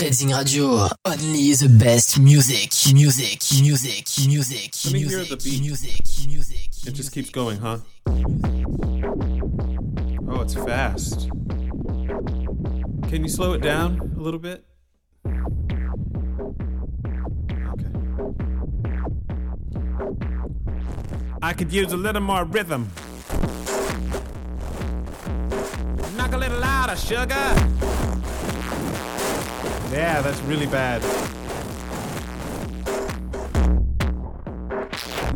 Redzing Radio, only the best music, music, music, music, Let me music, hear the beat. music, music. It just keeps going, huh? Oh, it's fast. Can you slow it down a little bit? Okay. I could use a little more rhythm. Knock a little louder, sugar. Yeah, that's really bad.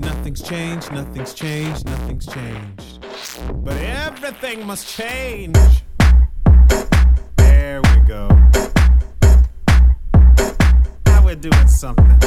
Nothing's changed, nothing's changed, nothing's changed. But everything must change. There we go. Now we're doing something.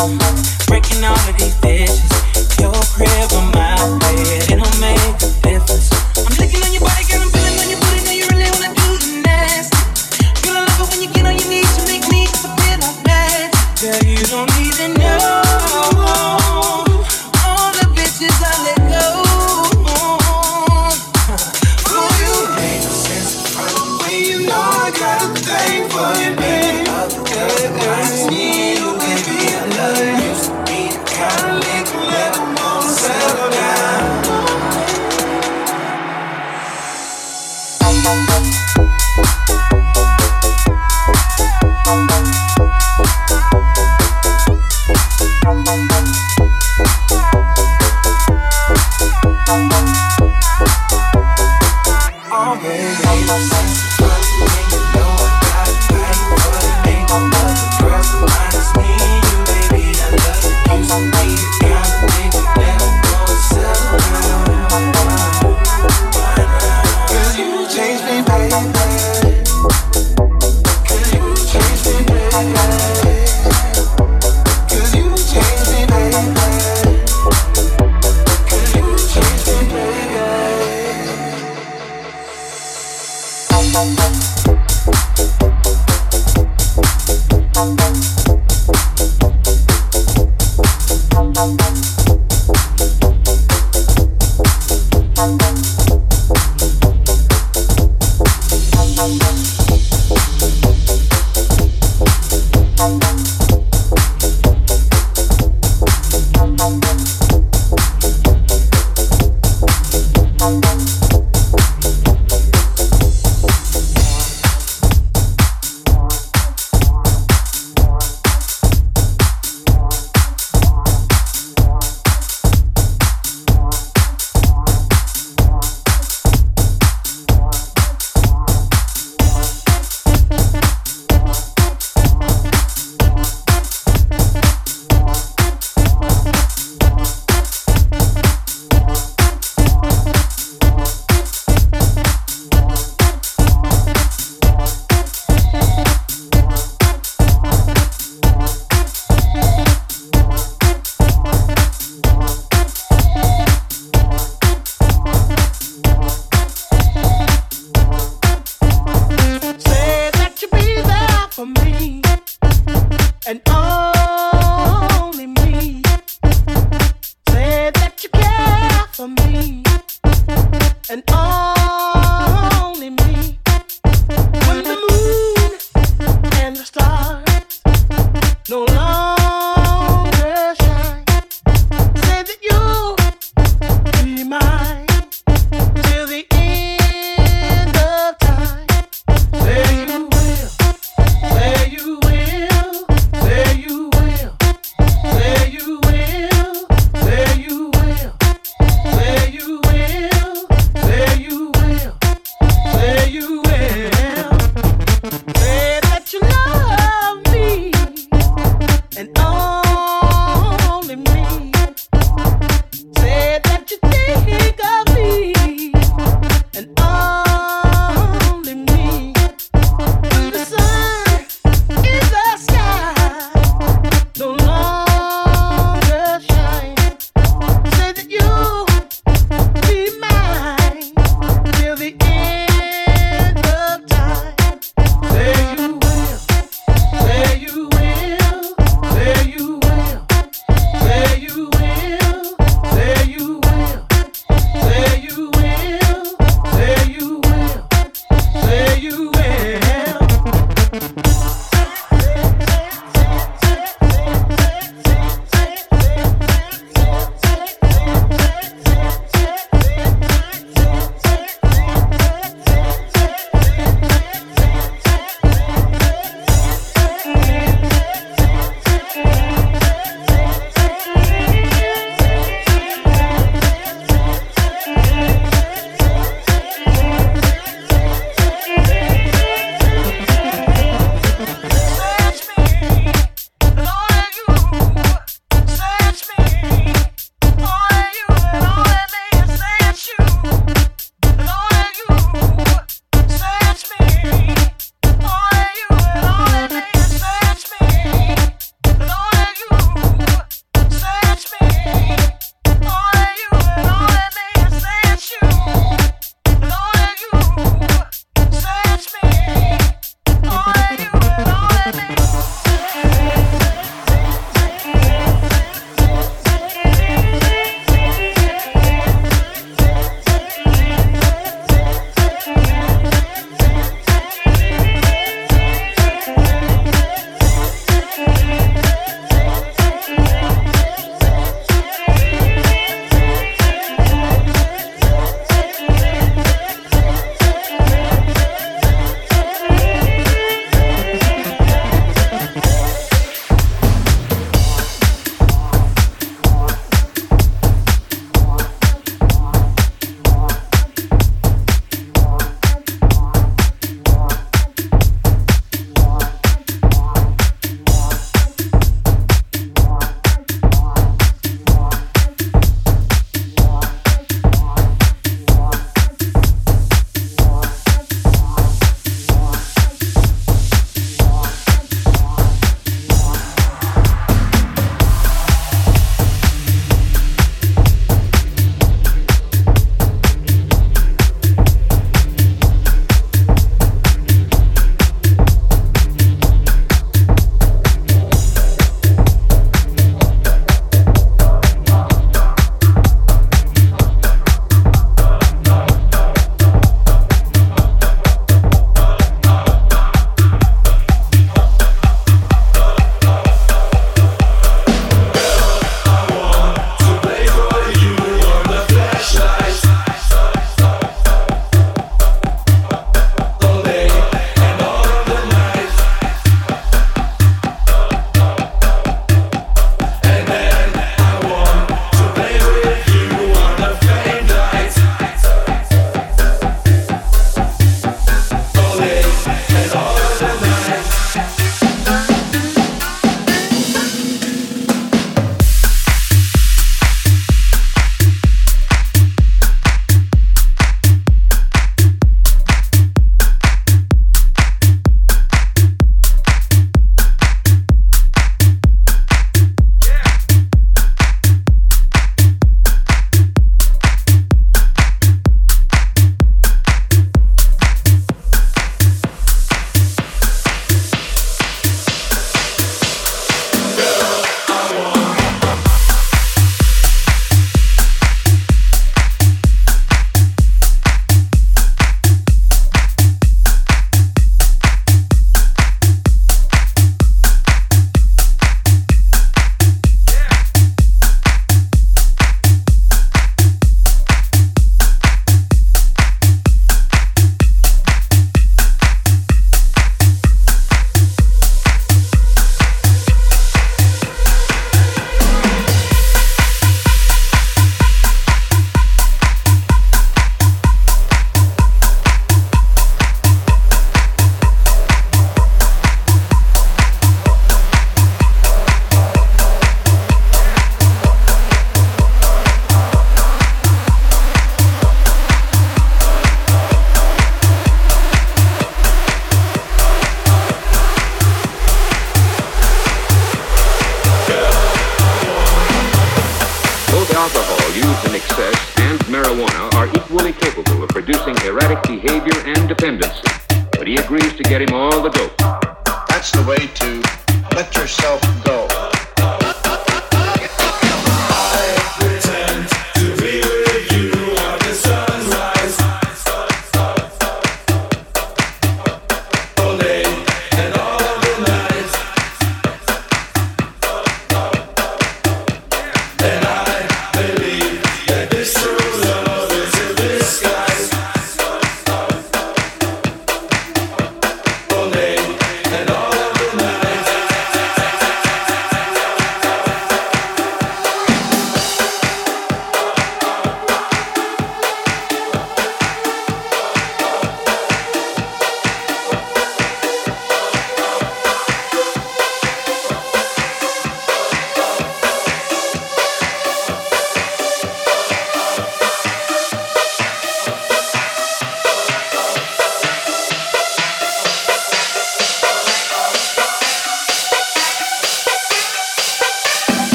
Breaking all of these dishes, your crib or my bed, It'll make a difference.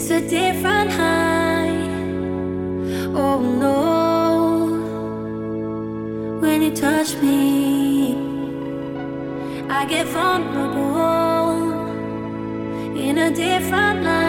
It's a different high. Oh no, when you touch me, I get vulnerable in a different light.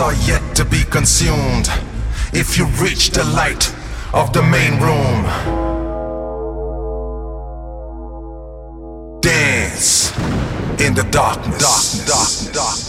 are yet to be consumed if you reach the light of the main room. Dance in the darkness. darkness. darkness. darkness.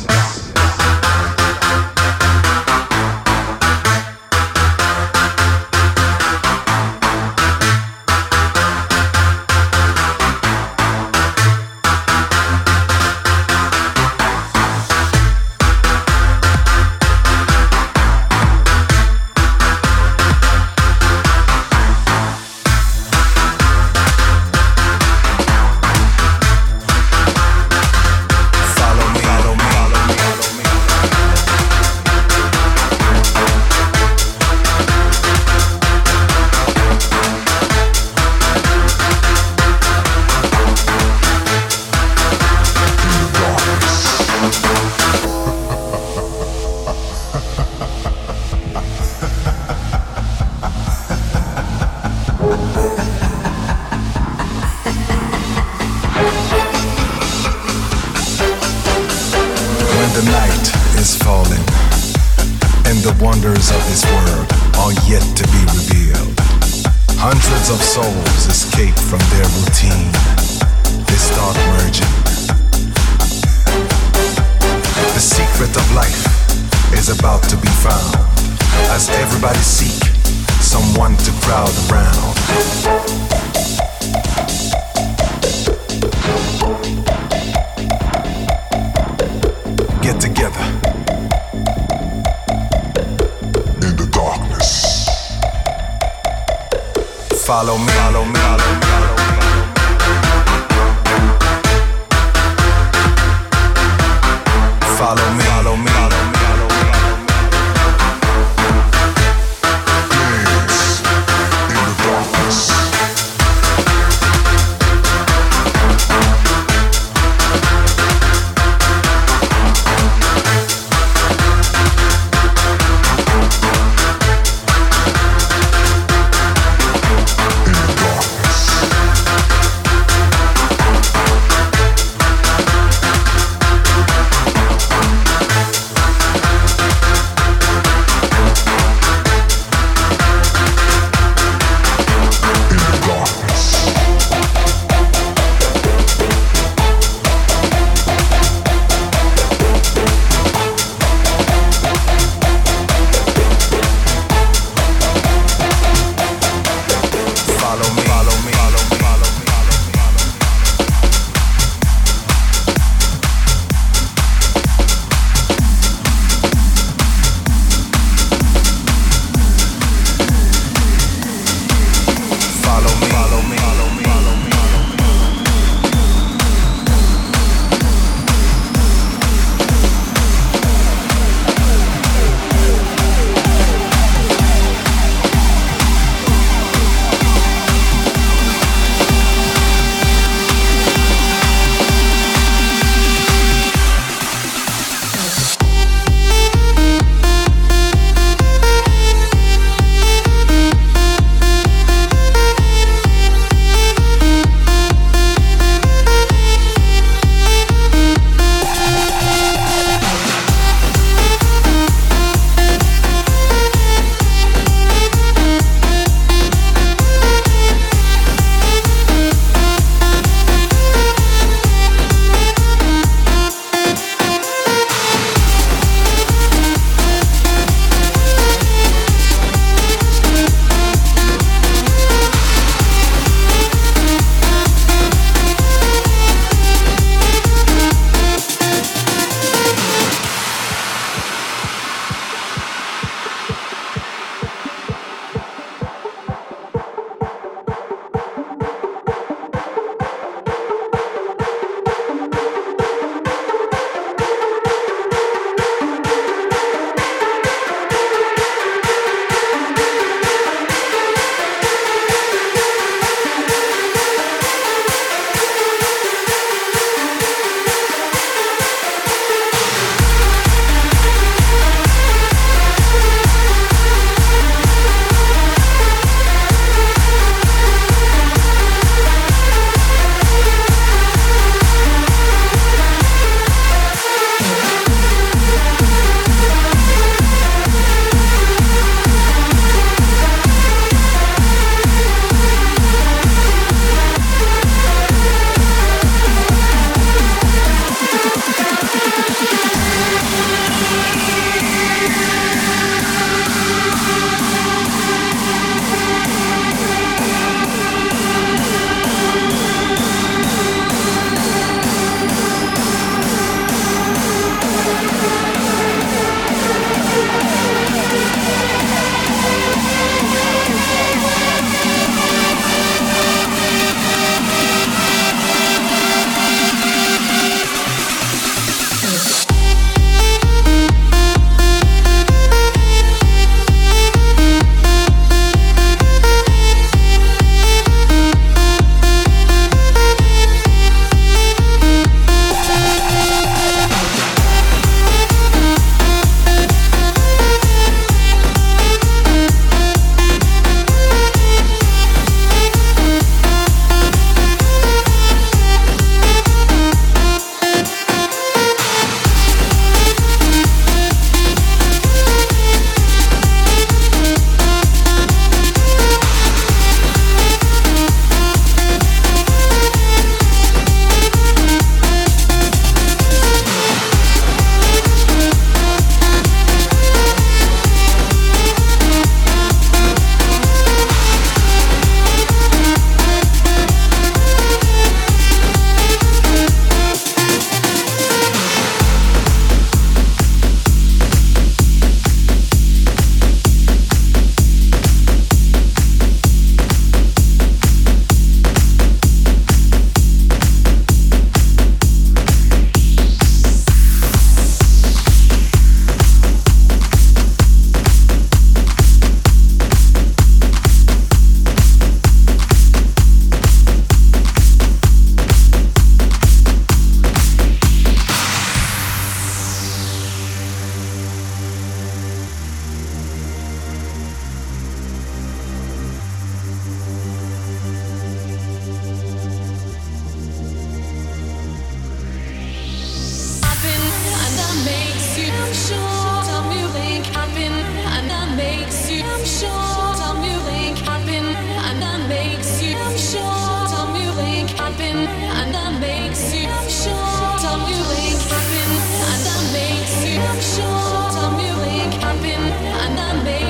I'm been and I'm.